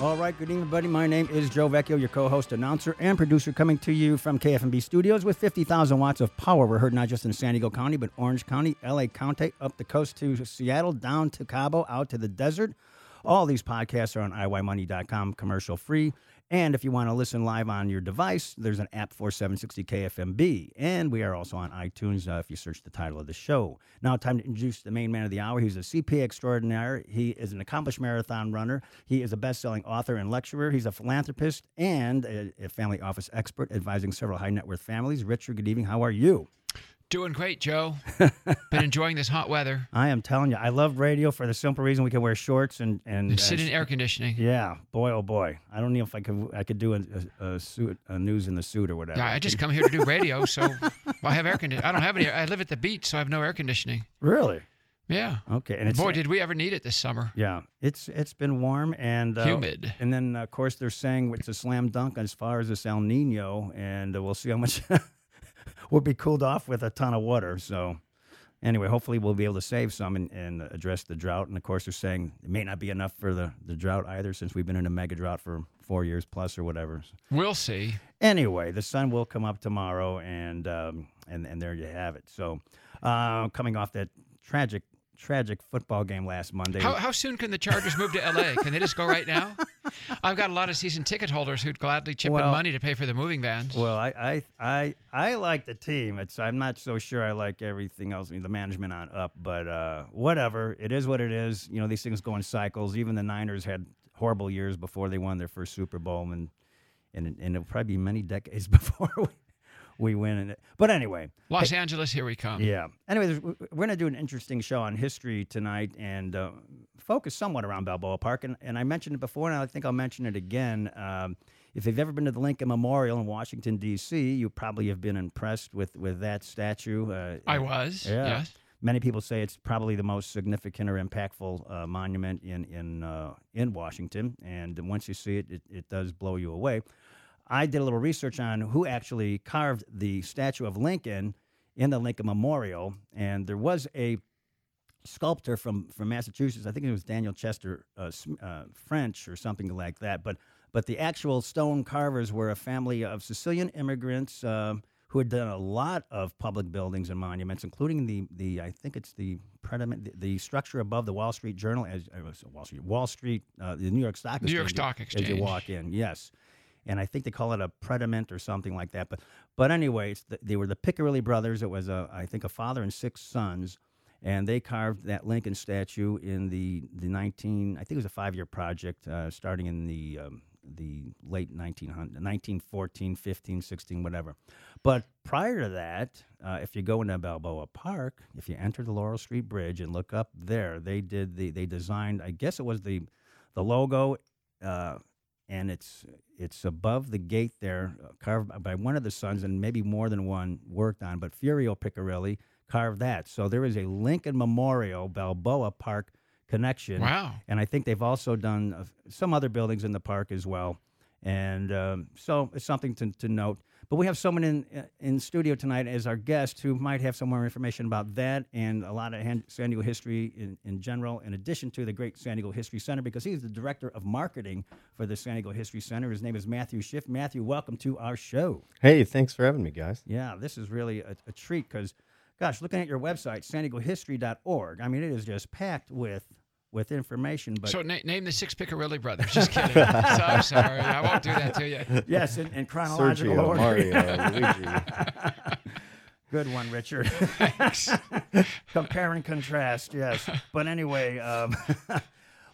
All right, good evening, everybody. My name is Joe Vecchio, your co-host, announcer, and producer, coming to you from KFMB Studios with 50,000 watts of power. We're heard not just in San Diego County, but Orange County, LA County, up the coast to Seattle, down to Cabo, out to the desert. All these podcasts are on iYmoney.com, commercial free. And if you want to listen live on your device, there's an app for 760 KFMB. And we are also on iTunes uh, if you search the title of the show. Now, time to introduce the main man of the hour. He's a CPA extraordinaire. He is an accomplished marathon runner. He is a best selling author and lecturer. He's a philanthropist and a, a family office expert advising several high net worth families. Richard, good evening. How are you? Doing great, Joe. Been enjoying this hot weather. I am telling you, I love radio for the simple reason we can wear shorts and and, And sit and in air conditioning. Yeah, boy, oh boy. I don't know if I could I could do a, a, a suit, a news in the suit or whatever. Yeah, I just come here to do radio, so I have air conditioning. I don't have any. I live at the beach, so I have no air conditioning. really Yeah. okay. And it's Boy, did we ever need it this summer. yeah, it's it's been warm and uh, Humid. And then of course they're saying it's a slam dunk as far as this El Nino, and uh, we'll see how much we'll be cooled off with a ton of water. So. Anyway, hopefully we'll be able to save some and, and address the drought. And of course, they're saying it may not be enough for the, the drought either, since we've been in a mega drought for four years plus or whatever. We'll see. anyway, the sun will come up tomorrow, and um, and and there you have it. So, uh, coming off that tragic tragic football game last Monday. How, how soon can the Chargers move to LA? Can they just go right now? I've got a lot of season ticket holders who'd gladly chip Well- in money to pay for the moving vans. well, I, I I I like the team. It's I'm not so sure I like everything else, the management on up, but uh, whatever. It is what it is. You know, these things go in cycles. Even the Niners had horrible years before they won their first Super Bowl, and and and it'll probably be many decades before we, we win in it. But anyway, Los Angeles, here we come. Yeah. Anyway, we're going to do an interesting show on history tonight and uh, focus somewhat around Balboa Park. And, and I mentioned it before, and I think I'll mention it again. Um, if you've ever been to the Lincoln Memorial in Washington, D.C., you probably have been impressed with, with that statue. Uh, I was. Yeah. Yes. Many people say it's probably the most significant or impactful uh, monument in in uh, in Washington, and once you see it, it, it does blow you away. I did a little research on who actually carved the statue of Lincoln in the Lincoln Memorial, and there was a sculptor from from Massachusetts. I think it was Daniel Chester uh, uh, French or something like that. But but the actual stone carvers were a family of Sicilian immigrants um, who had done a lot of public buildings and monuments, including the the I think it's the prediment the, the structure above the Wall Street Journal as uh, Wall Street Wall Street uh, the New York Stock New York Stock Exchange as you walk in. Yes. And I think they call it a prediment or something like that. But but anyway, the, they were the Piccirilli brothers. It was a I think a father and six sons and they carved that Lincoln statue in the the 19 I think it was a five year project uh, starting in the um, the late 1900 1914 15 16 whatever but prior to that uh, if you go into Balboa Park if you enter the Laurel Street Bridge and look up there they did the they designed I guess it was the the logo uh, and it's it's above the gate there, uh, carved by one of the sons, and maybe more than one worked on. But Furio Piccirilli carved that, so there is a Lincoln Memorial Balboa Park connection. Wow. And I think they've also done uh, some other buildings in the park as well, and um, so it's something to, to note. But we have someone in in studio tonight as our guest who might have some more information about that and a lot of San Diego history in, in general, in addition to the great San Diego History Center, because he's the director of marketing for the San Diego History Center. His name is Matthew Schiff. Matthew, welcome to our show. Hey, thanks for having me, guys. Yeah, this is really a, a treat because, gosh, looking at your website, san diegohistory.org, I mean, it is just packed with with information. But So na- name the six Piccirilli brothers. Just kidding. so, I'm sorry. I won't do that to you. yes, in, in chronological Sergio, order. Mario, Luigi. Good one, Richard. Thanks Compare and contrast, yes. But anyway, um,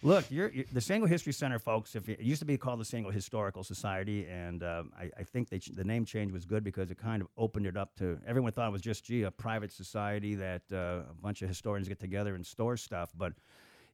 look, you're, you the Sango History Center, folks. If it, it used to be called the Sango Historical Society, and um, I, I think they, ch- the name change was good because it kind of opened it up to everyone thought it was just gee a private society that uh, a bunch of historians get together and store stuff, but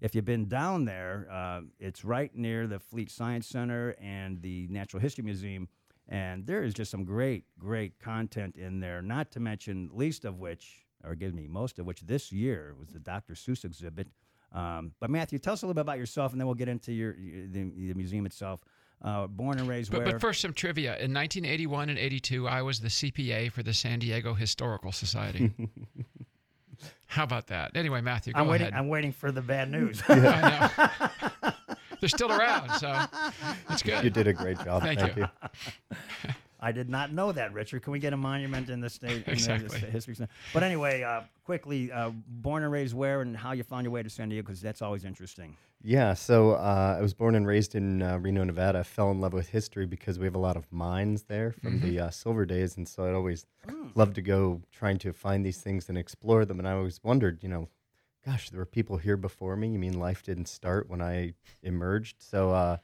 if you've been down there, uh, it's right near the Fleet Science Center and the Natural History Museum. And there is just some great, great content in there, not to mention, least of which, or give me most of which this year was the Dr. Seuss exhibit. Um, but Matthew, tell us a little bit about yourself, and then we'll get into your, your the, the museum itself. Uh, born and raised But, where? but first, some trivia. In 1981 and 82, I was the CPA for the San Diego Historical Society. How about that? Anyway, Matthew, go I'm waiting. ahead. I'm waiting for the bad news. I know. They're still around, so that's good. You did a great job. Thank Thank, you. you. I did not know that, Richard. Can we get a monument in the state? in the Exactly. history center? But anyway, uh, quickly, uh, born and raised where and how you found your way to San Diego, because that's always interesting. Yeah, so uh, I was born and raised in uh, Reno, Nevada. I fell in love with history because we have a lot of mines there from the uh, silver days, and so I'd always loved to go trying to find these things and explore them. And I always wondered, you know, gosh, there were people here before me. You mean life didn't start when I emerged? So uh,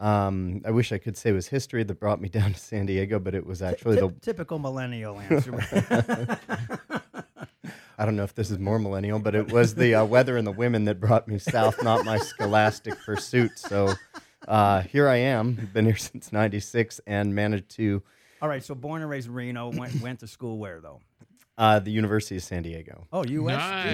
um, I wish I could say it was history that brought me down to San Diego, but it was actually the typical millennial answer. I don't know if this is more millennial, but it was the uh, weather and the women that brought me south, not my scholastic pursuit. So uh, here I am, been here since '96, and managed to All right, so born and raised in Reno, went went to school where though? Uh, the University of San Diego. Oh, USD. Nice.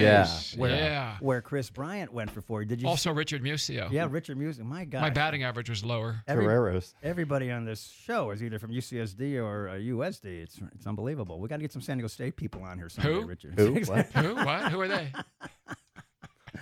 Yeah. Where, Yeah. where Kris Bryant went for four. Did you? Also, Richard Musio. yeah, Richard Music. My God, My batting average was lower. Every- Toreros. Everybody on this show is either from UCSD or uh, USD. It's it's unbelievable. We got to get some San Diego State people on here someday, Who? Richard. Who? What? Who? What? Who are they?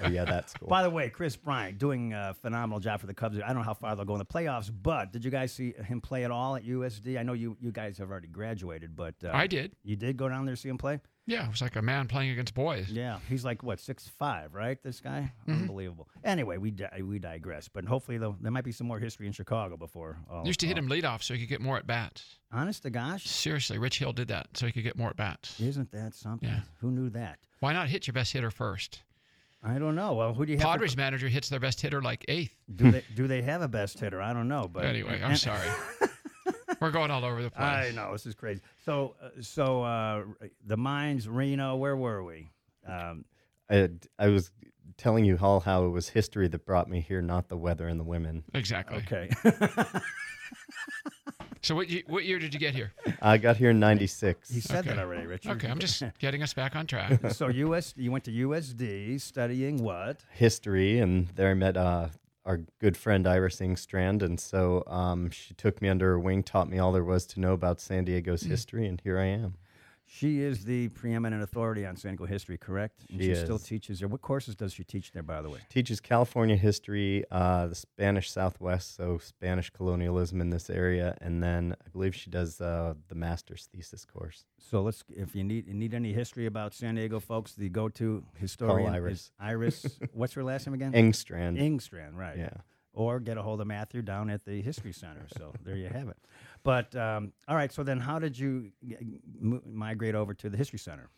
Oh yeah, that's cool. By the way, Kris Bryant doing a phenomenal job for the Cubs. I don't know how far they'll go in the playoffs, but did you guys see him play at all at USD? I know you you guys have already graduated, but uh, I did. You did go down there to see him play? Yeah, it was like a man playing against boys. Yeah, he's like what six five, right? This guy, Mm-hmm. unbelievable. Anyway, we di- we digress, but hopefully though, there might be some more history in Chicago before. All, Used to hit all- him leadoff so he could get more at bats. Honest to gosh, Seriously, Rich Hill did that so he could get more at bats. isn't that something? Yeah. Who knew that? Why not hit your best hitter first? I don't know. Well, who do you have? for- Padres manager hits their best hitter like eighth. do they do they have a best hitter? I don't know, but Anyway, I'm sorry. We're going all over the place. I know this is crazy. So, uh, so uh, the mines, Reno. Where were we? Um, I, I was telling you all how it was history that brought me here, not the weather and the women. Exactly. okay. So what, ye- what year did you get here? I got here in '96. he said that already, Richard. Okay, I'm just getting us back on track. so US, you went to USD studying what? history, and there I met uh, our good friend Iris Engstrand, and so um, she took me under her wing, taught me all there was to know about San Diego's history, and here I am. She is the preeminent authority on San Diego history, correct? And She still teaches there. What courses does she teach there, by the way? She Teaches California history, uh, the Spanish Southwest, so Spanish colonialism in this area, and then I believe she does uh, the master's thesis course. So let's, if you need you need any history about San Diego, folks, the go-to historian Iris. is Iris. what's her last name again? Engstrand. Ingstrand, right? Yeah. Or get a hold of Matthew down at the History Center. So there you have it. But um, all right. So then, how did you g- migrate over to the History Center?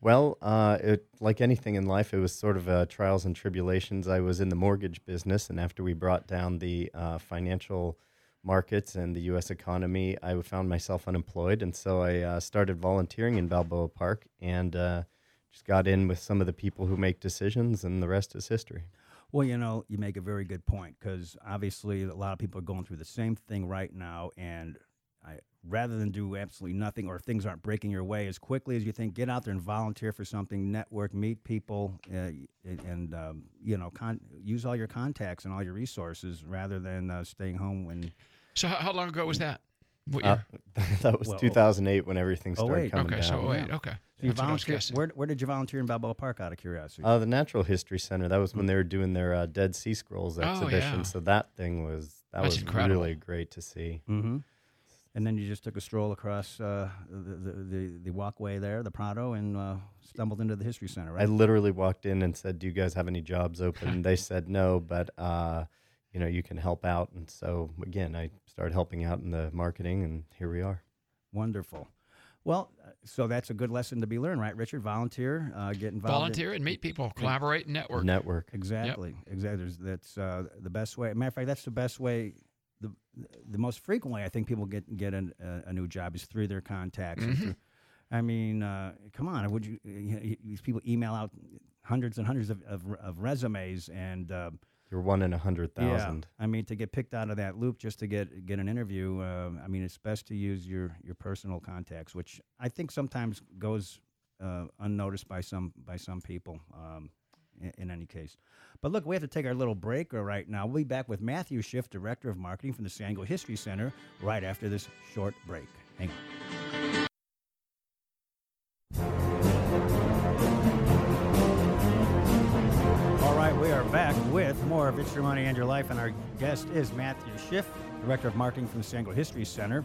Well, uh, it, like anything in life, it was sort of uh, trials and tribulations. I was in the mortgage business, and after we brought down the uh, financial markets and the U.S. economy, I found myself unemployed, and so I uh, started volunteering in Balboa Park and uh, just got in with some of the people who make decisions, and the rest is history. Well, you know, you make a very good point because obviously a lot of people are going through the same thing right now, and I, rather than do absolutely nothing or things aren't breaking your way as quickly as you think, get out there and volunteer for something, network, meet people, uh, and, and um, you know, con- use all your contacts and all your resources rather than uh, staying home when. So how, how long ago was that? What Uh, year? that was Well, 2008 when everything oh, started wait. coming okay, down. so wait, yeah. okay. So you That's what I was volunteer. Where, where did you volunteer in Balboa Park? Out of curiosity. Uh, the Natural History Center. That was when they were doing their uh, Dead Sea Scrolls exhibition. Oh, exhibition. yeah. So that thing was that That's was incredible. really great to see. Mm-hmm. And then you just took a stroll across uh, the, the, the the walkway there, the Prado, and uh, stumbled into the History Center. I literally walked in and said, "Do you guys have any jobs open?" they said no, but uh, you know you can help out. And so again, I started helping out in the marketing, and here we are. Wonderful. Well, uh, so that's a good lesson to be learned, right, Richard? Volunteer, uh, get involved. in- Volunteer and meet people, collaborate and network. Network. Exactly. Exactly. That's uh, the best way. Matter of fact, that's the best way. The the most frequently I think people get get an, a, a new job is through their contacts. and through- I mean, uh, come on, would you, you? These people email out hundreds and hundreds of, of, of resumes, and uh, You're one in a hundred thousand. yeah. I mean, to get picked out of that loop just to get get an interview. Uh, I mean, it's best to use your your personal contacts, which I think sometimes goes uh, unnoticed by some by some people. Um, in, any case, but look, we have to take our little break uh, right now. We'll be back with Matthew Schiff, Director of Marketing from the San Diego History Center, right after this short break. Hang on. All right, we are back with more of It's Your Money and Your Life, and our guest is Matthew Schiff, Director of Marketing from the San Diego History Center.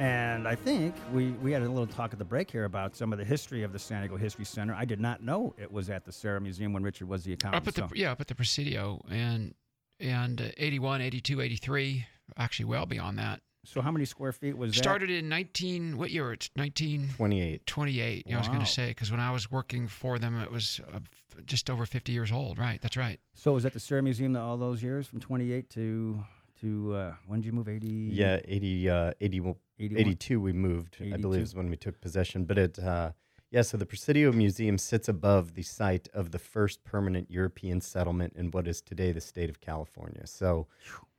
And I think we, we had a little talk at the break here about some of the history of the San Diego History Center. I did not know it was at the Serra Museum when Richard was the accountant. Up at the yeah, up at the Presidio and and uh, 81, 82, 83, actually well beyond that. So how many square feet was that? Started in 19 what year? It's 1928. 28. Yeah, I was going to say because when I was working for them, it was uh, just over 50 years old. Right, that's right. So was at the Serra Museum all those years, from 28 to to uh, when did you move? 80. Yeah, 80, uh, 80, 81? 82 we moved, I believe is when we took possession. But it, uh, yeah, so the Presidio Museum sits above the site of the first permanent European settlement in what is today the state of California. So,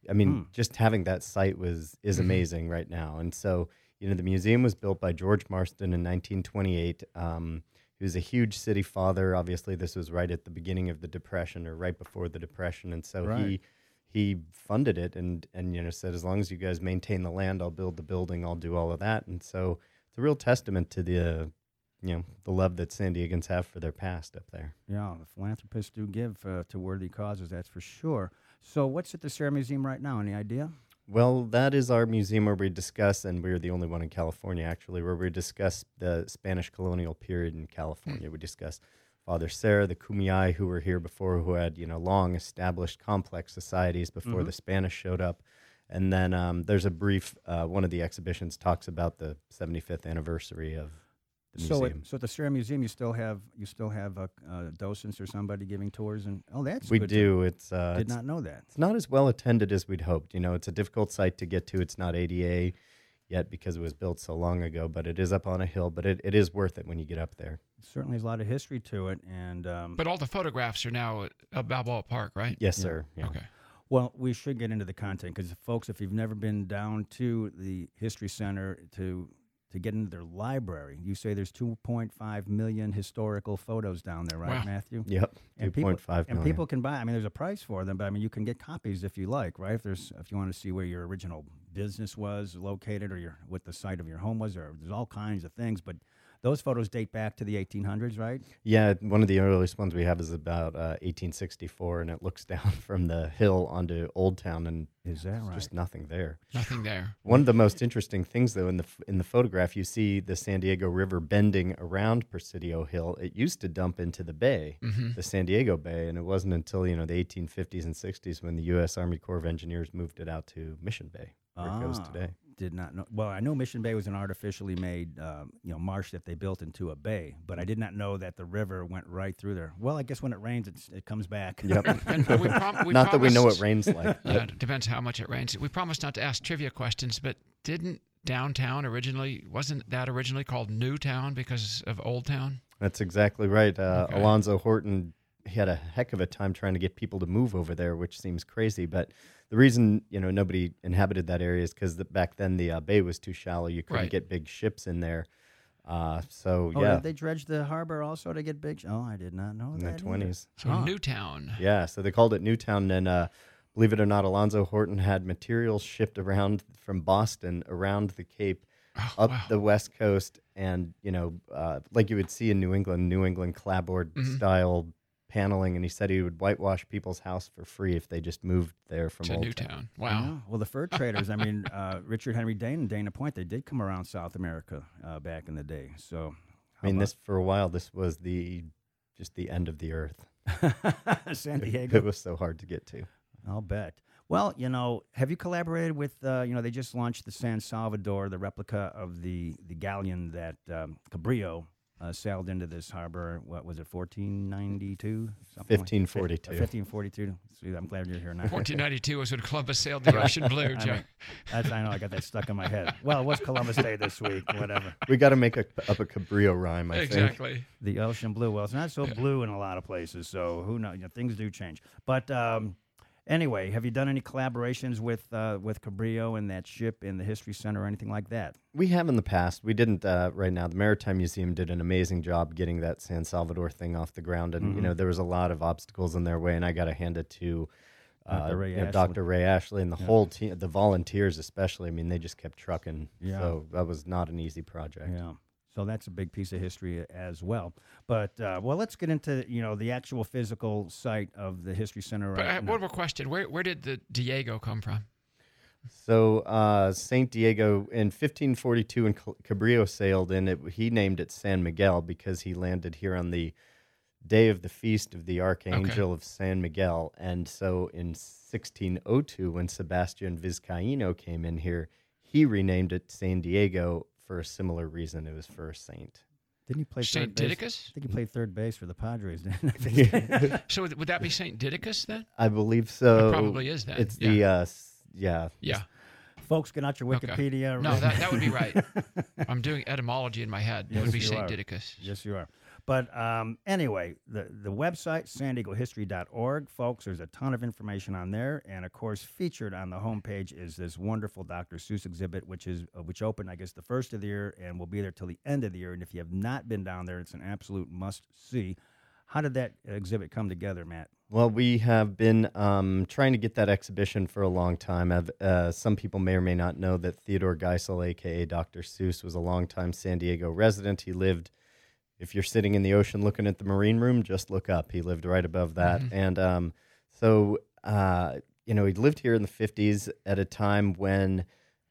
I mean, Hmm. just having that site was is Mhm. amazing right now. And so, you know, the museum was built by George Marston in 1928. Um, he was a huge city father. Obviously, this was right at the beginning of the Depression or right before the Depression, and so Right. he he funded it and and you know said as long as you guys maintain the land, I'll build the building, I'll do all of that. And so it's a real testament to the uh, you know the love that San Diegans have for their past up there. Yeah, the philanthropists do give uh, to worthy causes, that's for sure. So what's at the Serra Museum right now? Any idea? Well, that is our museum where we discuss, and we're the only one in California actually, where we discuss the Spanish colonial period in California. We discuss Father Serra, the Kumeyaay, who were here before, who had you know long established complex societies before Mhm. the Spanish showed up. And then um, there's a brief. Uh, one of the exhibitions talks about the 75th anniversary of the So, museum. at, so at the Serra Museum, you still have you still have uh, uh, docents or somebody giving tours, and oh, that's we good to- do. It's uh, Did it's, not know that. it's not as well attended as we'd hoped. You know, it's a difficult site to get to. It's not ADA yet because it was built so long ago, but it is up on a hill. But it, it is worth it when you get up there. Certainly, has a lot of history to it, and um, But all the photographs are now at Balboa Park, right? Yes, Yeah. sir. Yeah. Okay. Well, we should get into the content because, folks, if you've never been down to the History Center to to get into their library, you say there's 2.5 million historical photos down there, right, Wow. Matthew? Yep. And Two people- point five And people can buy. I mean, there's a price for them, but I mean, you can get copies if you like, right? If there's if you want to see where your original business was located or your what the site of your home was, or there's all kinds of things. But those photos date back to the 1800s, right? Yeah, one of the earliest ones we have is about uh, 1864, and it looks down from the hill onto Old Town, and Is that right? just nothing there. Nothing there. One of the most interesting things, though, in the in the photograph, you see the San Diego River bending around Presidio Hill. It used to dump into the bay, hmm the San Diego Bay, and it wasn't until you know the 1850s and 60s when the U.S. Army Corps of Engineers moved it out to Mission Bay, where it goes Ah, today. Did not know. Well, I know Mission Bay was an artificially made, um, you know, marsh that they built into a bay, but I did not know that the river went right through there. Well, I guess when it rains, it's, it comes back. Yep. And we prom- we Not that we know what rains like. Yeah, but it depends how much it rains. We promised not to ask trivia questions, but didn't downtown originally wasn't that originally called Newtown because of Old Town? That's exactly right. Uh, Okay. Alonzo Horton he had a heck of a time trying to get people to move over there, which seems crazy. But the reason you know nobody inhabited that area is because the, back then the uh, bay was too shallow. You couldn't Right. get big ships in there. Uh, so Oh, yeah, did they dredged the harbor also to get big? Oh, I did not know in that. the twenties. So Huh. Newtown. Yeah, so they called it Newtown. And uh, believe it or not, Alonzo Horton had materials shipped around from Boston around the Cape Oh, up wow. the west coast and you know uh, like you would see in new england new england clapboard Mhm. style paneling and he said he would whitewash people's house for free if they just moved there from to Old Newtown. Town. Wow. Yeah. Well, the fur traders. I mean, uh, Richard Henry Dana and Dana Point. They did come around South America uh, back in the day. So, i mean how this for a while this was the just the end of the earth about San It- Diego. it was so hard to get to I'll bet. Well, you know, have you collaborated with? Uh, you know, they just launched the San Salvador, the replica of the the galleon that um, Cabrillo uh, sailed into this harbor. What was it, 1492? 1542 1542. See, I'm glad you're here now. 1492 was when Columbus sailed the ocean blue. I Joe. mean, that's, I know I got that stuck in my head. Well, it was Columbus Day this week. Whatever. we got to make a, up a cabrillo rhyme i think exactly. The ocean blue. Well, it's not so blue in a lot of places, so who knows? You know, things do change. But um, Anyway, have you done any collaborations with uh, with Cabrillo and that ship in the History Center or anything like that? We have in the past. We didn't uh, right now. The Maritime Museum did an amazing job getting that San Salvador thing off the ground, and you know there was a lot of obstacles in their way, and I got to hand it to. Uh, Dr. Ray you know, Ashley. Dr. Ray Ashley and the whole team, the volunteers especially. I mean, they just kept trucking. Yeah. So that was not an easy project. Yeah. So that's a big piece of history as well. But uh, well, let's get into you know the actual physical site of the History Center. But Right I have one more question. Where where did the Diego come from? So uh, Saint Diego in 1542, when Ca- Cabrillo sailed in, it, he named it San Miguel because he landed here on the day of the feast of the Archangel of San Miguel. And so in 1602, when Sebastian Vizcaino came in here, he renamed it San Diego for a similar reason. It was for a saint. Didn't he play Saint third base? I think he played third base for the Padres. Didn't he? So would would that be Saint Didicus then? I believe so. It probably is then, It's yeah. the uh, yeah. Yeah. Folks, get out your Okay. Wikipedia. No, that, that would be right. I'm doing etymology in my head. It would be Saint are. Didicus. Yes, you are. But um, anyway, the, the website, sandiegohistory.org, folks, there's a ton of information on there. And of course, featured on the homepage is this wonderful Dr. Seuss exhibit, which is uh, which opened, I guess, the first of the year and will be there till the end of the year. And if you have not been down there, it's an absolute must see. How did that exhibit come together, Matt? Well, we have been um, trying to get that exhibition for a long time. Uh, some people may or may not know that Theodore Geisel, aka Dr. Seuss, was a longtime San Diego resident. He lived, if you're sitting in the ocean looking at the marine room, just look up. He lived right above that. And um, so, uh, you know, he lived here in the 50s at a time when,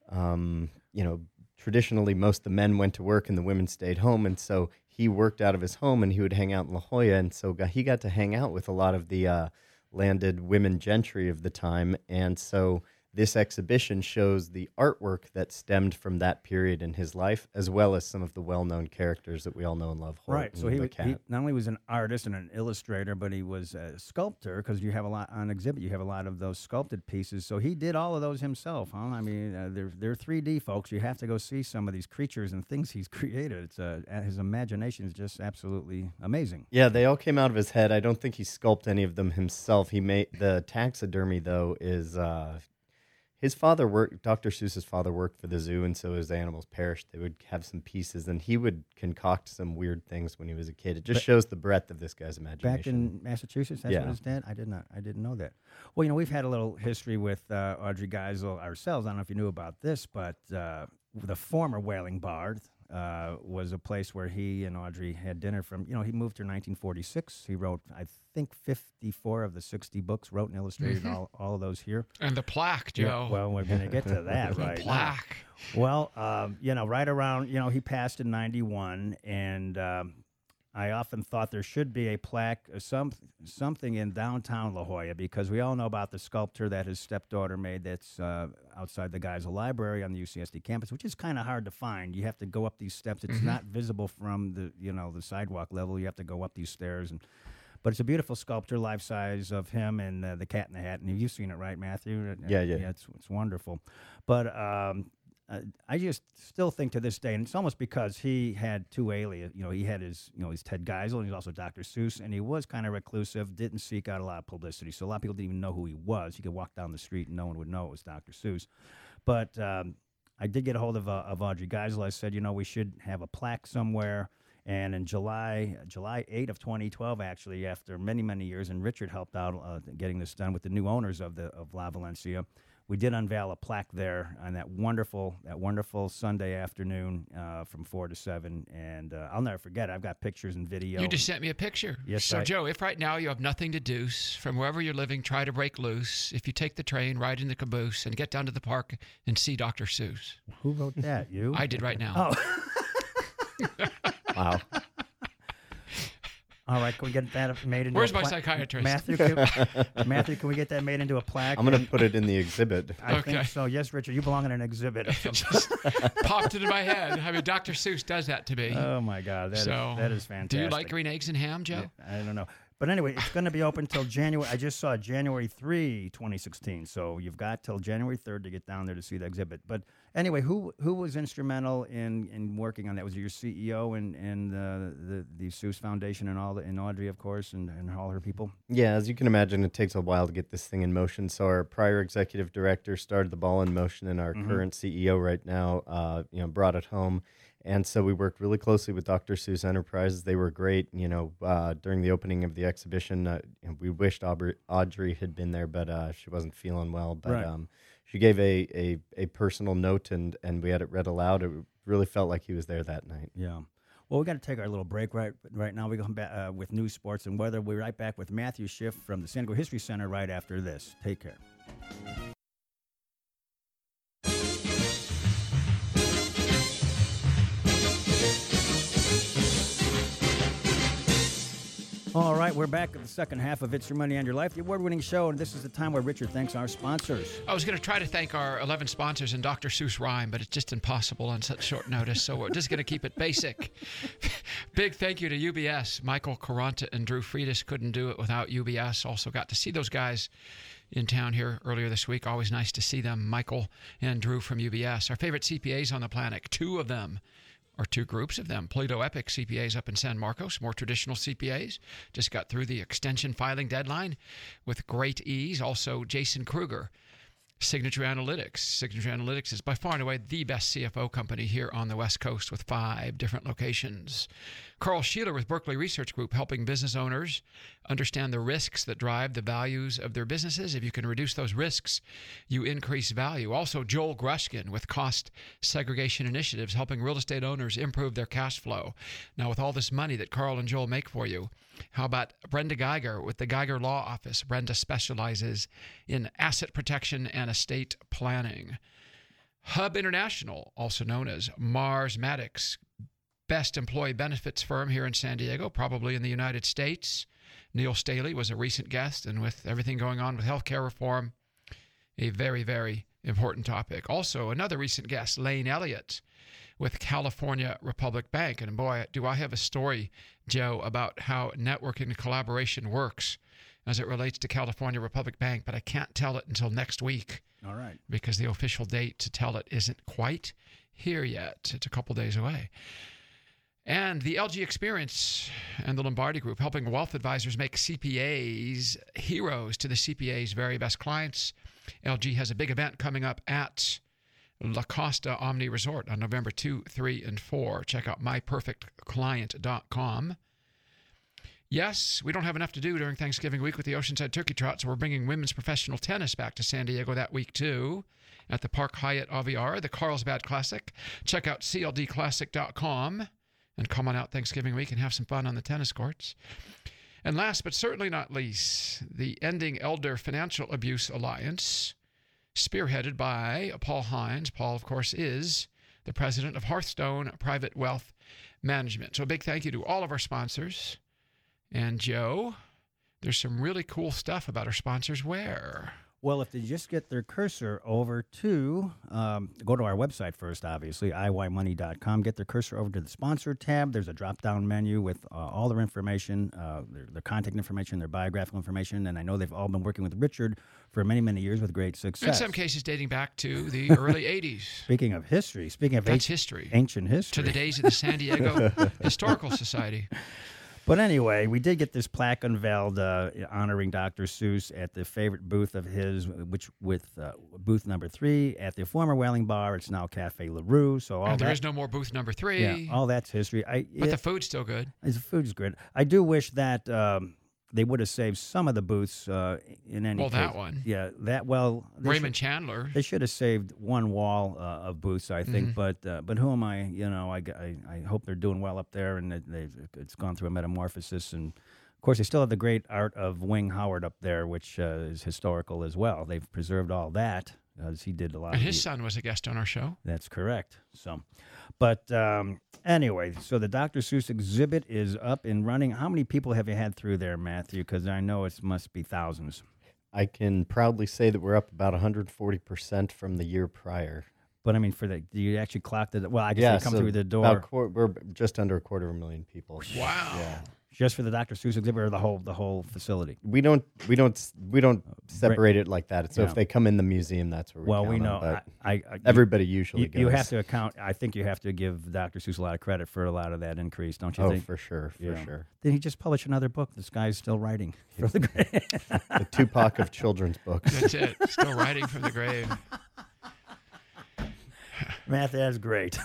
um, you know, traditionally most of the men went to work and the women stayed home. And so he worked out of his home and he would hang out in La Jolla. And so he got to hang out with a lot of the uh, landed women gentry of the time. And so this exhibition shows the artwork that stemmed from that period in his life, as well as some of the well known characters that we all know and love. Right. So he, he not only was an artist and an illustrator, but he was a sculptor because you have a lot on exhibit. You have a lot of those sculpted pieces. So he did all of those himself. Huh? I mean, uh, they're they're 3D folks. You have to go see some of these creatures and things he's created. It's uh, his imagination is just absolutely amazing. Yeah, they all came out of his head. I don't think he sculpted any of them himself. He made the taxidermy though is uh, his father worked. Dr. Seuss's father worked for the zoo, and so as animals perished, they would have some pieces, and he would concoct some weird things when he was a kid. It just shows the breadth of this guy's imagination. Back in Massachusetts, that's Yeah. what his dad. I did not. I didn't know that. Well, you know, we've had a little history with uh, Audrey Geisel ourselves. I don't know if you knew about this, but uh, the former Whaling Bar uh, was a place where he and Audrey had dinner. From you know, he moved here in 1946. He wrote, I think, 54 of the 60 books. Wrote and illustrated all all of those here. And the plaque, Yeah, Joe. well, we're going to get to that the right now. plaque. Well, um, you know, right around, you know, he passed in 91, and um, I often thought there should be a plaque, uh, some, something in downtown La Jolla, because we all know about the sculpture that his stepdaughter made that's uh, outside the Geisel Library on the UCSD campus, which is kind of hard to find. You have to go up these steps. It's not visible from the, you know, the sidewalk level. You have to go up these stairs and but it's a beautiful sculpture, life size of him and uh, the Cat in the Hat. And you've seen it, right, Matthew? Yeah, yeah. Yeah, it's it's wonderful. But um, uh, I just still think to this day, and it's almost because he had two alias. You know, he had his, you know, he's Ted Geisel, and he's also Dr. Seuss, and he was kind of reclusive, didn't seek out a lot of publicity. So a lot of people didn't even know who he was. He could walk down the street and no one would know it was Dr. Seuss. But um, I did get a hold of, uh, of Audrey Geisel. I said, you know, we should have a plaque somewhere. And in July, July 8 of 2012, actually, after many, many years, and Richard helped out uh, getting this done with the new owners of the of La Valencia, we did unveil a plaque there on that wonderful that wonderful Sunday afternoon uh, from four to seven. And uh, I'll never forget. it. I've got pictures and video. You just sent me a picture. Yes, So, I- Joe, if right now you have nothing to do, from wherever you're living, try to break loose. If you take the train, ride in the caboose, and get down to the park and see Dr. Seuss. Who wrote that? You? I did right now. Oh, Wow. All right. Can we get that made into? Where's a my pla- psychiatrist? Matthew, can, Matthew, can we get that made into a plaque? I'm going to put it in the exhibit. I Okay. think so. Yes, Richard, you belong in an exhibit. Just popped into my head. I mean, Dr. Seuss does that to me. Oh my God, that is so, that is fantastic. do you like green eggs and ham, Joe? I don't know. But anyway, it's going to be open till January. I just saw January 3, 2016. So you've got till January 3rd to get down there to see the exhibit. But anyway, who who was instrumental in, in working on that? Was it your CEO and and uh, the the Seuss Foundation and all the, and Audrey, of course, and, and all her people? Yeah, as you can imagine, it takes a while to get this thing in motion. So our prior executive director started the ball in motion, and our current CEO right now, uh, you know, brought it home. And so we worked really closely with Dr. Seuss Enterprises. They were great. You know, uh, during the opening of the exhibition, uh, we wished Aubrey, Audrey had been there, but uh, she wasn't feeling well. But Right. um, she gave a, a, a personal note, and, and we had it read aloud. It really felt like he was there that night. Yeah. Well, we got to take our little break right right now. We come back uh, with news, sports, and weather. We'll be right back with Matthew Schiff from the San Diego History Center right after this. Take care. All right, we're back at the second half of It's Your Money and Your Life, the award winning show, and this is the time where Richard thanks our sponsors. I was going to try to thank our 11 sponsors and Dr. Seuss rhyme, but it's just impossible on such short notice. So we're just going to keep it basic. Big thank you to UBS. Michael Caranta and Drew Friedis couldn't do it without UBS. Also got to see those guys in town here earlier this week. Always nice to see them. Michael and Drew from UBS. Our favorite CPAs on the planet, two of them or two groups of them. Plato Epic CPAs up in San Marcos, more traditional CPAs, just got through the extension filing deadline with great ease. Also, Jason Kruger, Signature Analytics. Signature Analytics is by far and away the best CFO company here on the West Coast with five different locations. Carl Sheeler with Berkeley Research Group, helping business owners understand the risks that drive the values of their businesses. If you can reduce those risks, you increase value. Also, Joel Grushkin with Cost Segregation Initiatives, helping real estate owners improve their cash flow. Now, with all this money that Carl and Joel make for you, how about Brenda Geiger with the Geiger Law Office? Brenda specializes in asset protection and estate planning. Hub International, also known as Marsmatics, best employee benefits firm here in San Diego, probably in the United States. Neil Staley was a recent guest, and with everything going on with healthcare reform, a very, very important topic. Also, another recent guest, Lane Elliott with California Republic Bank. And boy, do I have a story, Joe, about how networking and collaboration works as it relates to California Republic Bank, but I can't tell it until next week All right. because the official date to tell it isn't quite here yet. It's a couple days away. And the LG Experience and the Lombardi Group helping wealth advisors make CPAs heroes to the CPA's very best clients. LG has a big event coming up at La Costa Omni Resort on November 2, 3, and 4. Check out myperfectclient.com. Yes, we don't have enough to do during Thanksgiving week with the Oceanside Turkey Trot, so we're bringing women's professional tennis back to San Diego that week too at the Park Hyatt Aviara, the Carlsbad Classic. Check out cldclassic.com and come on out Thanksgiving week and have some fun on the tennis courts. And last but certainly not least, the Ending Elder Financial Abuse Alliance, spearheaded by Paul Hines. Paul, of course, is the president of Hearthstone Private Wealth Management. So a big thank you to all of our sponsors. And Joe, there's some really cool stuff about our sponsors. Where? Well, if they just get their cursor over to, um, go to our website first, obviously, iymoney.com, get their cursor over to the sponsor tab. There's a drop down menu with uh, all their information, uh, their, their contact information, their biographical information. And I know they've all been working with Richard for many, many years with great success. In some cases, dating back to the early 80s. Speaking of history, speaking of That's ancient, history. ancient history. To the days of the San Diego Historical Society. But anyway, we did get this plaque unveiled uh, honoring Dr. Seuss at the favorite booth of his, which with uh, booth number three at the former Whaling Bar. It's now Cafe LaRue. So all And there that, is no more booth number three. yeah, all that's history. I but it- the food's still good. the food's good. I do wish that um, they would have saved some of the booths uh, in any Well, case. that one. Yeah, that well. Raymond should- Chandler. they should have saved one wall uh, of booths, I think. Mhm. But uh, but who am I? You know, I, I, I hope they're doing well up there, and they've it's gone through a metamorphosis. And of course, they still have the great art of Wing Howard up there, which uh, is historical as well. They've preserved all that as he did a lot. And his the- son was a guest on our show. that's correct. So, but um, anyway, so the Dr. Seuss exhibit is up and running. How many people have you had through there, Matthew? Because I know it must be thousands. I can proudly say that we're up about 140% from the year prior. But I mean, for the do you actually clocked it? Well, I guess Yeah, they come so through the door. About quar- we're just under a quarter of a million people. Wow. Yeah. Just for the Dr. Seuss exhibit or the whole the whole facility? We don't we don't we don't uh, separate it like that. So Yeah. if they come in the museum, that's where we Well, we count know. them, but I, I, I- everybody usually you, goes. you have to account. I think you have to give Dr. Seuss a lot of credit for a lot of that increase, don't you Oh, think? for sure, for Yeah. sure. Then he just published another book? This guy's still writing for the grave. The Tupac of children's books. That's it. Still writing from the grave. Math, that's great.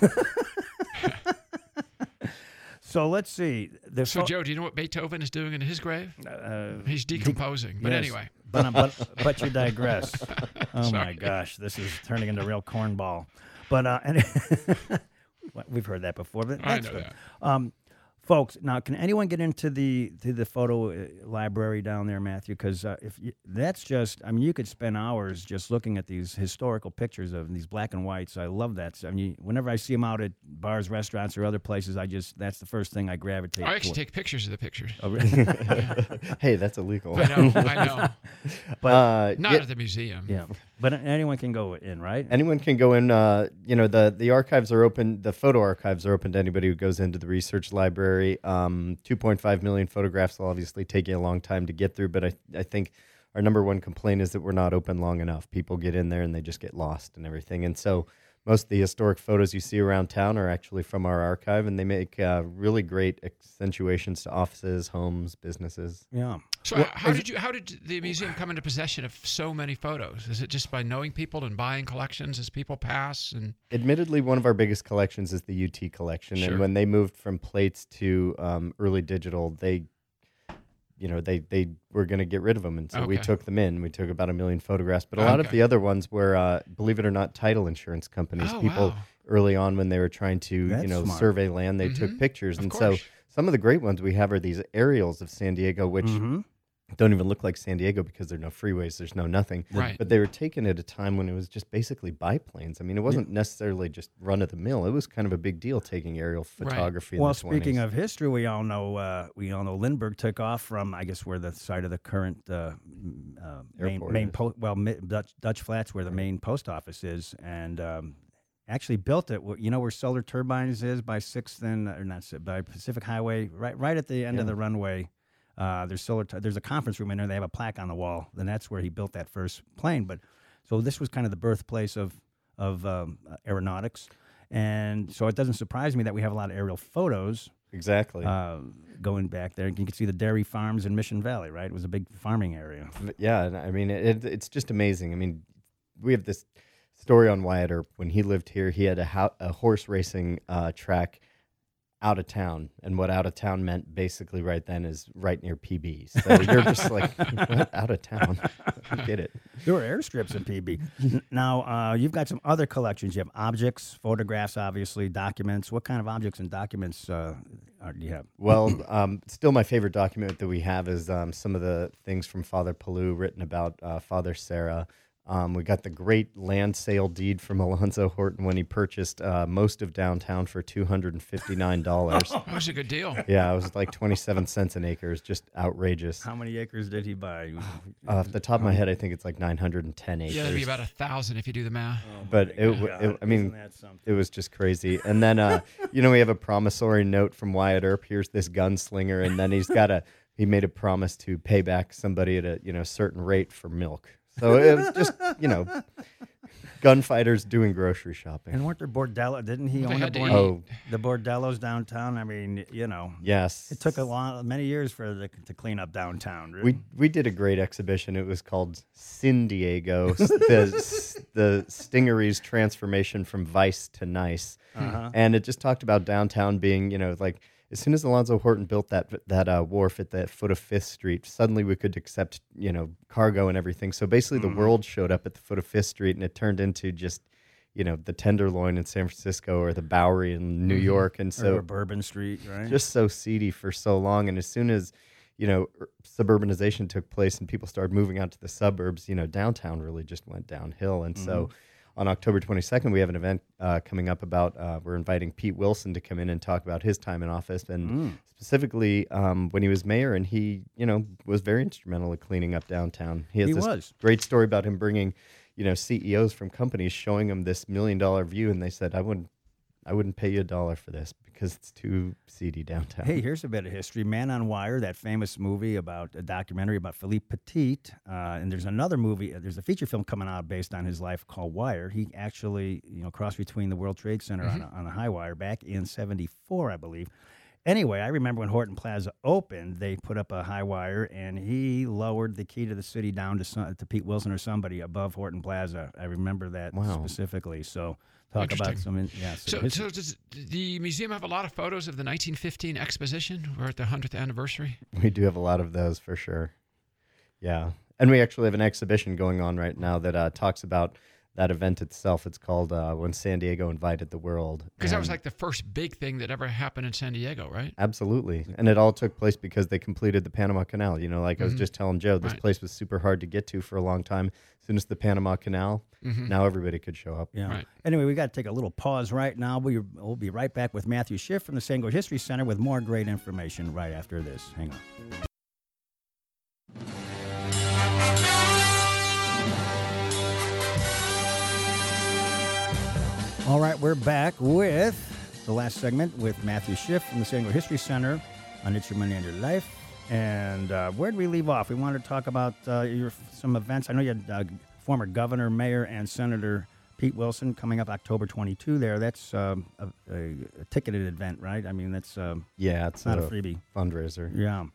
So let's see. The So, pho- Joe, do you know what Beethoven is doing in his grave? uh, He's decomposing. But yes. anyway, but, but but you digress. Oh my gosh, this is turning into real cornball. But uh, and we've heard that before. But I know good. that. Um, folks, now can anyone get into the to the photo uh, library down there, Matthew? Because uh, if you, that's just, I mean, you could spend hours just looking at these historical pictures of these black and whites. I love that. I mean, whenever I see them out at bars, restaurants, or other places, I just that's the first thing I gravitate. To. I actually toward. take pictures of the pictures. Oh, really? hey, that's illegal. I know, I know. Uh, Not yeah, at the museum. yeah, but anyone can go in, right? anyone can go in. Uh, you know, the the archives are open. The photo archives are open to anybody who goes into the research library. Um, 2.5 million photographs will obviously take you a long time to get through, but I I think our number one complaint is that we're not open long enough. People get in there and they just get lost and everything. And so most of the historic photos you see around town are actually from our archive, and they make uh, really great accentuations to offices, homes, businesses. yeah. So h- how did you? How did the museum come into possession of so many photos? Is it just by knowing people and buying collections as people pass? And Admittedly, one of our biggest collections is the UT collection, Sure. and when they moved from plates to um, early digital, they, you know, they they were going to get rid of them, and so we took them in. We took about a million photographs, but a lot of the other ones were, uh, believe it or not, title insurance companies. Oh, People wow. early on when they were trying to, That's you know, smart. survey land, they took Mhm. pictures, Of and course. so some of the great ones we have are these aerials of San Diego, which Mhm. Don't even look like San Diego because there are no freeways, there's no nothing. Right. But they were taken at a time when it was just basically biplanes. I mean, it wasn't necessarily just run of the mill. It was kind of a big deal taking aerial photography. Well, in the speaking 20s. of history, we all know uh, we all know Lindbergh took off from I guess where the site of the current uh, uh, main, Airport main po- well mi- Dutch Dutch Flats where the main post office is, and um, actually built it. You know where Solar Turbines is by Sixth and or not by Pacific Highway, right right at the end of the runway. Uh, there's solar. T- there's a conference room in there. They have a plaque on the wall, and that's where he built that first plane. But so this was kind of the birthplace of of um, aeronautics. And so it doesn't surprise me that we have a lot of aerial photos exactly. uh, going back there. You can see the dairy farms in Mission Valley, right? It was a big farming area. Yeah, I mean, it, it's just amazing. I mean, we have this story on Wyatt Earp. When he lived here, he had a, ho- a horse racing uh, track out of town, and what out of town meant basically right then is right near PB. So you're just like, out of town? Get it. There were airstrips in PB. Now, uh, you've got some other collections. You have objects, photographs, obviously, documents. What kind of objects and documents uh, are, do you have? Well, um, still my favorite document that we have is um, some of the things from Father Palou written about uh, Father Serra. Um, we got the great land sale deed from Alonzo Horton when he purchased uh, most of downtown for two hundred and fifty nine dollars. That was a good deal. yeah, it was like twenty seven cents an acre. It's just outrageous. How many acres did he buy? Off the top of my head, I think it's like nine hundred and ten acres. Yeah, that'd be about a thousand if you do the math. but it, it, I mean, isn't that something? it was just crazy. And then, uh, you know, we have a promissory note from Wyatt Earp. Here's this gunslinger, and then he's got a he made a promise to pay back somebody at a you know certain rate for milk. So it was just you know gunfighters doing grocery shopping. And weren't there bordello? Didn't he they own a had to bord- Oh the bordellos downtown? I mean, you know, yes, it took a long, many years for the, to clean up downtown. We we did a great exhibition. It was called Sin Diego, s- the the Stingaree's transformation from vice to nice, Uh-huh. and it just talked about downtown being, you know, like as soon as Alonzo Horton built that that uh, wharf at the foot of Fifth Street, suddenly we could accept, you know, cargo and everything. So basically, the mm. world showed up at the foot of Fifth Street, and it turned into just. You know the Tenderloin in San Francisco or the Bowery in New mm-hmm. York, and so so Bourbon Street, right? just so seedy for so long. And as soon as you know suburbanization took place and people started moving out to the suburbs, you know, downtown really just went downhill. And so mm-hmm. On October 22nd, we have an event uh, coming up about uh, we're inviting Pete Wilson to come in and talk about his time in office and specifically um, when he was mayor and he, you know, was very instrumental in cleaning up downtown. He has He this was. great story about him bringing, you know, CEOs from companies showing him this million dollar view, and they said, "I wouldn't." I wouldn't pay you a dollar for this because it's too seedy downtown. Hey, here's a bit of history. Man on Wire, that famous movie about a documentary about Philippe Petit. Uh, and there's another movie, uh, there's a feature film coming out based on his life called Wire. He actually, you know, crossed between the World Trade Center on, a, on a high wire back in 74, I believe. Anyway, I remember when Horton Plaza opened, they put up a high wire and he lowered the key to the city down to, some, to Pete Wilson or somebody above Horton Plaza. I remember that Wow. specifically. So talk about some, in- yeah. So, his- so does the museum have a lot of photos of the 1915 exposition? We're at the 100th anniversary. We do have a lot of those for sure. Yeah. And we actually have an exhibition going on right now that uh, talks about that event itself. It's called uh, When San Diego Invited the World. Because that was like the first big thing that ever happened in San Diego, right? Absolutely. And it all took place because they completed the Panama Canal. You know, like I was just telling Joe, this Right. place was super hard to get to for a long time. As soon as the Panama Canal, now everybody could show up. Yeah. Right. Anyway, we got to take a little pause right now. We, we'll be right back with Matthew Schiff from the San Diego History Center with more great information right after this. Hang on. All right, we're back with the last segment with Matthew Schiff from the San Diego History Center on It's Your Money and Your Life. And uh, where did we leave off? We wanted to talk about uh, your, some events. I know you had uh, former governor, mayor, and Senator Pete Wilson coming up October 22 there. That's um, a, a, a ticketed event, right? I mean, that's um, Yeah, it's not a freebie. fundraiser. Yeah.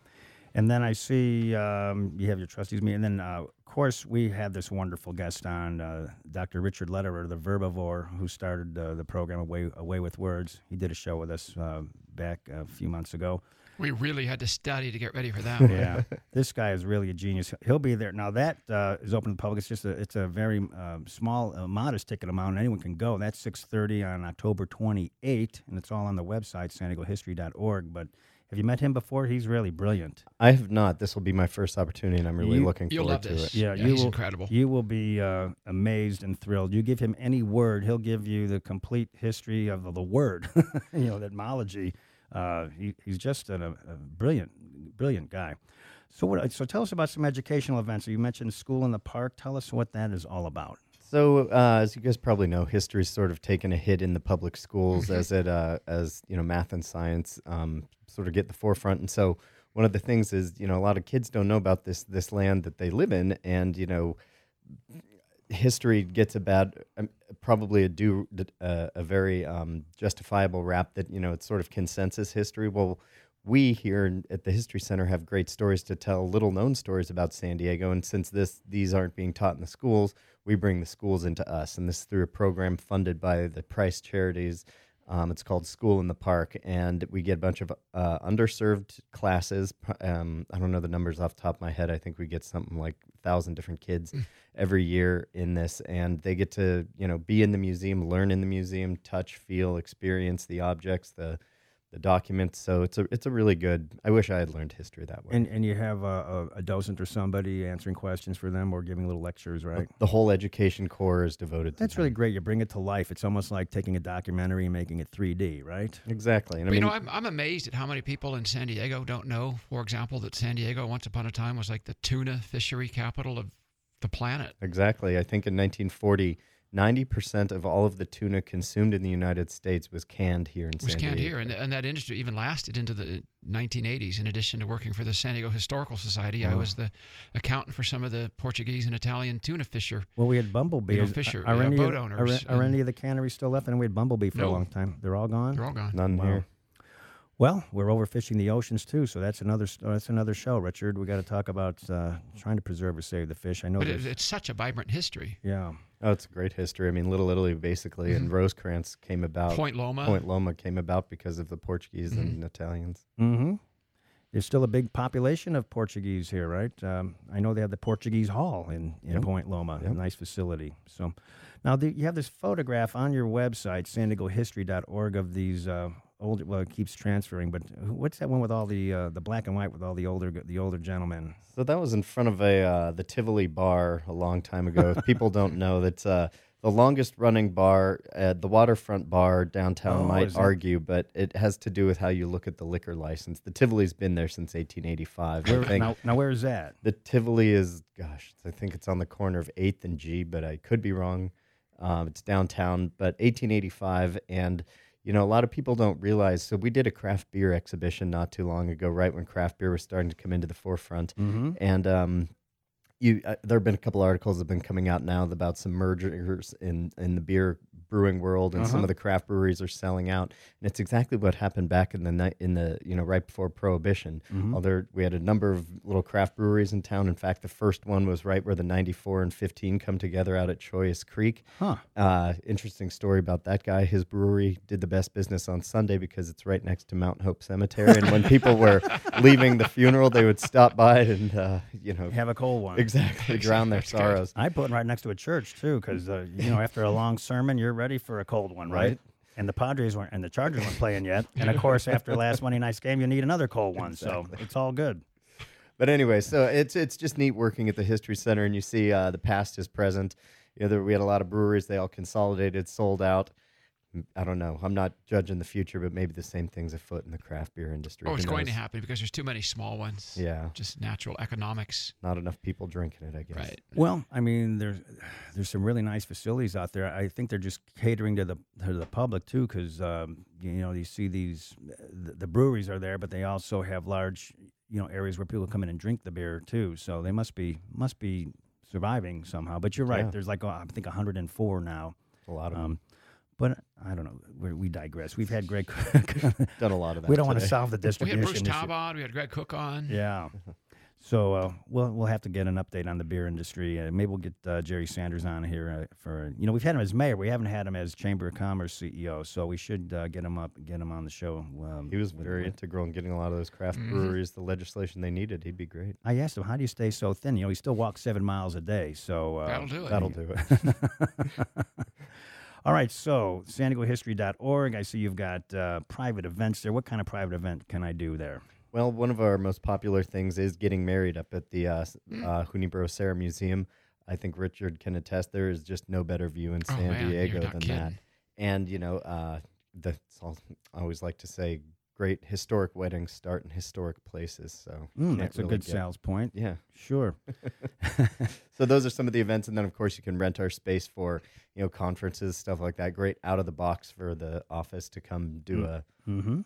And then I see um, you have your trustees meeting. And then, uh, course, we had this wonderful guest on, uh, Dr. Richard Lederer, the verbivore, who started uh, the program Away, A Way with Words. He did a show with us uh, back a few months ago. We really had to study to get ready for that one. Yeah, this guy is really a genius. He'll be there now. That uh, is open to the public. It's just a it's a very um, small, uh, modest ticket amount. Anyone can go. That's six thirty on October twenty eighth, and it's all on the website sandiegohistory.org. But have you met him before? He's really brilliant. I have not. This will be my first opportunity, and I'm really You- looking You'll forward love to this. it. Yeah, Yeah, you he's will, incredible. You will be uh, amazed and thrilled. You give him any word, he'll give you the complete history of the word. you know, the etymology. Uh, he, he's just a, a brilliant, brilliant guy. So, what? So, tell us about some educational events. You mentioned school in the park. Tell us what that is all about. So, uh, as you guys probably know, history's sort of taken a hit in the public schools as it uh, as you know, math and science um, sort of get the forefront. And so, one of the things is, you know, a lot of kids don't know about this this land that they live in, and you know, history gets a bad, um, probably a due uh, a very um, justifiable rap that you know it's sort of consensus history. Well, we here at the History Center have great stories to tell, little known stories about San Diego, and since this these aren't being taught in the schools, we bring the schools into us, and this is through a program funded by the Price Charities. Um, it's called School in the Park, and we get a bunch of uh, underserved classes. Um, I don't know the numbers off the top of my head. I think we get something like a thousand different kids every year in this, and they get to you know be in the museum, learn in the museum, touch, feel, experience the objects, the the documents. So it's a it's a really good. I wish I had learned history that way. And and you have a, a, a docent or somebody answering questions for them or giving little lectures, right? the whole education core is devoted to That's them. really great. You bring it to life. It's almost like taking a documentary and making it 3D, right? exactly. And I mean, you know, I'm, I'm amazed at how many people in San Diego don't know, for example, that San Diego once upon a time was like the tuna fishery capital of the planet. Exactly. I think in 1940, 90% of all of the tuna consumed in the United States was canned here in It was San canned Diego. here, and, and that industry even lasted into the 1980s. In addition to working for the San Diego Historical Society, I uh-huh. was the accountant for some of the Portuguese and Italian tuna fisher. Well, we had Bumblebee. You know, fisher- are yeah, uh, any boat of, owners Are, are and- any of the canneries still left? And we had Bumblebee for a long time. They're all gone. They're all gone. None Wow. here. Well, we're overfishing the oceans too, so that's another that's another show, Richard. We got to talk about uh, trying to preserve or save the fish. I know But it, it's such a vibrant history. yeah. Oh, it's a great history. I mean, Little Italy basically and Rosecrans came about. Mm-hmm. Point Loma. Point Loma came about because of the Portuguese Mm-hmm. and Italians. Mm-hmm. There's still a big population of Portuguese here, right? Um, I know they have the Portuguese Hall in, in Yep. Point Loma, a nice facility. So now the, you have this photograph on your website, sandiegohistory.org, of these uh, old. Well, it keeps transferring, but what's that one with all the uh, the black and white with all the older the older gentlemen? So that was in front of a uh, the Tivoli bar a long time ago. if people don't know, that's uh, the longest running bar, uh, the waterfront bar downtown Oh, might argue, but it has to do with how you look at the liquor license. The Tivoli's been there since 1885. I Where, think now, now, where is that? the Tivoli is, gosh, I think it's on the corner of 8th and G, but I could be wrong. Um, it's downtown, but 1885, and you know, a lot of people don't realize. So we did a craft beer exhibition not too long ago, right when craft beer was starting to come into the forefront, Mm-hmm. and um, you uh, there have been a couple articles that have been coming out now about some mergers in in the beer brewing world, and some Uh-huh. of the craft breweries are selling out. And it's exactly what happened back in the night in the you know right before Prohibition. Mhm. Although we had a number of little craft breweries in town. In fact, the first one was right where the 94 and 15 come together out at Chollas Creek. Huh. Uh, interesting story about that guy. His brewery did the best business on Sunday because it's right next to Mount Hope Cemetery. and when people were leaving the funeral, they would stop by and, uh, you know, Have a cold one. exactly drown their sorrows. I put it right next to a church too, because uh, you know after a long sermon, you're ready for a cold one, right? Right. And the Padres weren't, and the Chargers weren't playing yet. And of course, after last Monday night's game, you need another cold one. So it's all good. But anyway, so it's it's just neat working at the History Center, and you see uh, the past is present. You know, there, we had a lot of breweries; they all consolidated, sold out. M- I don't know. I'm not judging the future, but maybe the same thing's afoot in the craft beer industry. Oh, it's going to happen because there's too many small ones. Yeah, Just natural economics. not enough people drinking it. I guess. Right. Well, I mean, there's there's some really nice facilities out there. I think they're just catering to the to the public too, because um, you know you see these the, the breweries are there, but they also have large you know areas where people come in and drink the beer too. So they must be must be surviving somehow. But you're right. Yeah. There's like oh, I think 104 now. A lot of them. But I don't know. we we digress. We've had great. Done a lot of that. we don't want to solve the distribution. We had Bruce issue. Taub on. We had Greg Koch on. Yeah. So uh, we'll we'll have to get an update on the beer industry. Uh, maybe we'll get uh, Jerry Sanders on here uh, for you know we've had him as mayor. We haven't had him as Chamber of Commerce CEO. So we should uh, get him up, get him on the show. Um, He was very with- integral in getting a lot of those craft Mhm. breweries the legislation they needed. He'd be great. I asked him, "How do you stay so thin?" You know, he still walks seven miles a day. So uh, That'll do it. That'll do it. All right, so san diegohistory.org. I see you've got uh, private events there. What kind of private event can I do there? Well, one of our most popular things is getting married up at the uh, s- Mm. uh, Junipero Serra Museum. I think Richard can attest there is just no better view in Oh, San man, Diego than kidding. that. And, you know, uh, that's all, I always like to say great historic weddings start in historic places. So Mm, that's a good get- sales point. Yeah. Sure. So those are some of the events, and then of course you can rent our space for you know conferences, stuff like that. Great out of the box for the office to come do Mm. a mm-hmm.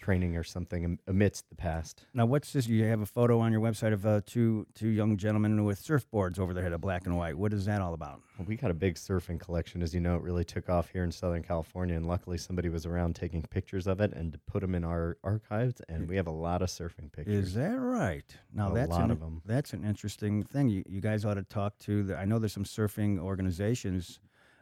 Training or something amidst the past. Now, what's this? You have a photo on your website of uh, two two young gentlemen with surfboards over their head, of black and white. What is that all about? Well, we got a big surfing collection, as you know. It really took off here in Southern California, and luckily somebody was around taking pictures of it and to put them in our archives. And we have a lot of surfing pictures. Is that right? Now A that's lot an, them. That's an interesting thing. You, you guys ought to talk to. The, I know there's some surfing organizations.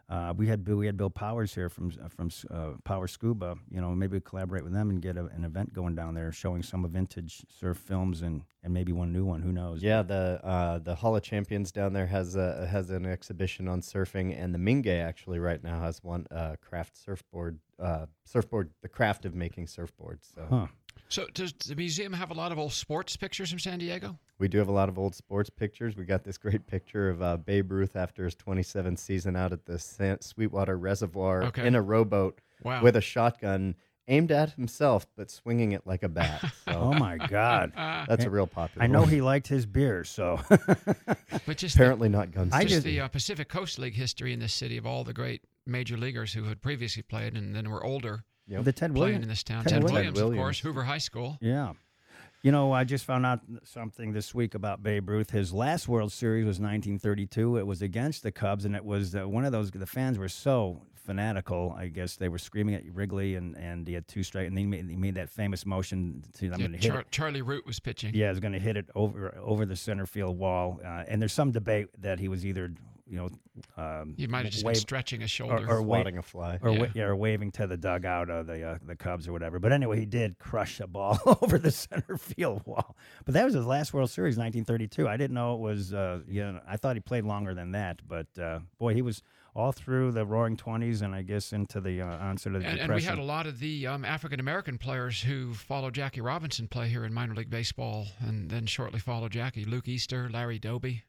Uh, we had Bill, we had Bill Powers here from uh, from uh, Power Scuba. You know, maybe collaborate with them and get a, an event going down there, showing some of vintage surf films and and maybe one new one. Who knows? Yeah, the uh, the Hall of Champions down there has a has an exhibition on surfing, and the Mingei actually right now has one uh, craft surfboard uh, surfboard the craft of making surfboards. So Huh. So does the museum have a lot of old sports pictures from San Diego? we do have a lot of old sports pictures. We got this great picture of uh, Babe Ruth after his 27th season out at the San- Sweetwater Reservoir Okay. in a rowboat Wow. with a shotgun aimed at himself, but swinging it like a bat. So Oh my God. Uh, that's a real popular. I know one. he liked his beer, so but just the, apparently not guns. I just just- the uh, Pacific Coast League history in this city of all the great major leaguers who had previously played and then were older Yep. the Ted playing Williams. in this town. Ted Ted, Williams. Williams, of course, Hoover High School. Yeah. You know, I just found out something this week about Babe Ruth. His last World Series was 1932. It was against the Cubs, and it was uh, one of those. The fans were so fanatical. I guess they were screaming at Wrigley, and, and he had two strike, and he made, he made that famous motion to I'm Yeah, going to hit. Char- Charlie Root was pitching. Yeah, he was going to hit it over over the center field wall. Uh, and there's some debate that he was either, you know, um, You might have just been stretching his or, shoulder. or wave, swatting a fly. or, Yeah. wa- yeah, or waving to the dugout of the uh, the Cubs or whatever. But anyway, he did crush a ball over the center field wall. But that was his last World Series, 1932. I didn't know it was. Uh, you know, I thought he played longer than that. But uh, boy, he was all through the Roaring Twenties and I guess into the uh, onset of the and, and Depression. we had a lot of the um, African American players who followed Jackie Robinson play here in minor league baseball, and then shortly followed Jackie. Luke Easter, Larry Doby,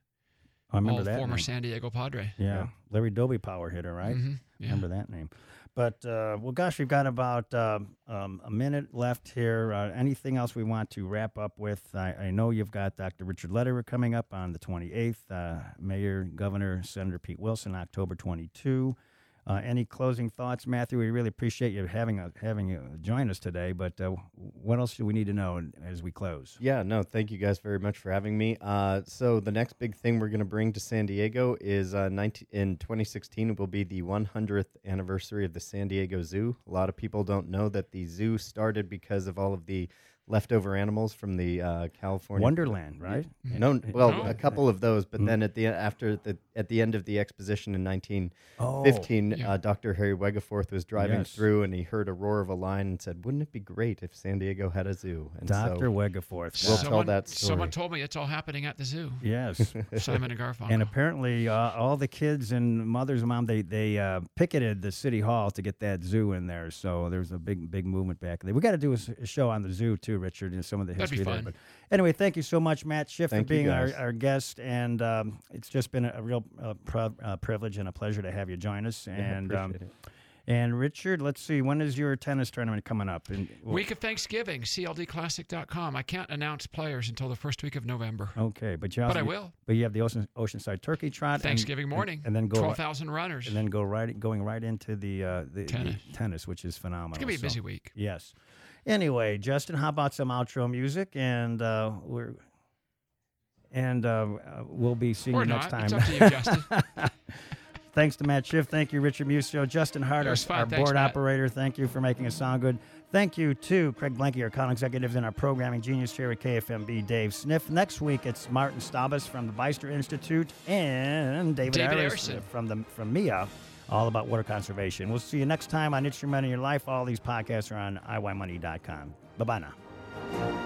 I remember all that. former name. San Diego Padre. yeah. Yeah. Larry Doby, power hitter, right? Mhm, yeah. Remember that name. But uh, well, gosh, we've got about um, um, a minute left here. Uh, anything else we want to wrap up with? I, I know you've got Dr. Richard Lederer coming up on the 28th. Uh, Mayor, Governor, Senator Pete Wilson, October 22. Uh, any closing thoughts, Matthew? We really appreciate you having a, having you join us today. But uh, what else do we need to know as we close? Yeah, no, thank you guys very much for having me. Uh, so the next big thing we're going to bring to San Diego is uh, 19, in 2016 will be the 100th anniversary of the San Diego Zoo. A lot of people don't know that the zoo started because of all of the leftover animals from the uh, California Wonderland, right? No, well, No. a couple of those, but Mm. then at the after the at the end of the exposition in 1915, Yeah. uh, Dr. Harry Wegeforth was driving Oh. Yes. through and he heard a roar of a lion and said, "Wouldn't it be great if San Diego had a zoo?" And Dr. so Wegeforth. We'll God. tell that story. Someone told me it's all happening at the zoo. Yes. Simon and Garfunkel. And apparently, uh, all the kids and mothers and mom they they uh, picketed the city hall to get that zoo in there. So there's a big big movement back there. We got to do a show on the zoo too, Richard, and some of the That'd be history there. But anyway, thank you so much, Matt Schiff, Thank for being our, our guest, and um, it's just been a, a real uh, pri- uh, privilege and a pleasure to have you join us. Yeah, and um, it. and Richard, let's see, when is your tennis tournament coming up? And well, Week of Thanksgiving, CLDClassic.com. I can't announce players until the first week of November. okay, but you also, But I will. But you have the Ocean, Oceanside Turkey Trot Thanksgiving and- morning. and, then go 12,000 runners. and then go right going right into the uh, the, the Tennis. tennis, which is phenomenal. it's going to be a So, busy week. Yes. Anyway, Justin, how about some outro music? And uh, we're and uh, we'll be seeing Or you next not. time. Up to you, Justin. Thanks to Matt Schiff. Thank you, Richard Musio. Justin Hart, our, our board operator. Thank you for making us sound good. Thank you to Craig Blanky, our con executives, and our programming genius here at KFMB, Dave Sniff. Next week, it's Martin Stabas from the Beister Institute and David, David from the from MIA, all about water conservation. We'll see you next time on Your Money, Your Life. All these podcasts are on iYmoney.com. Bye bye now.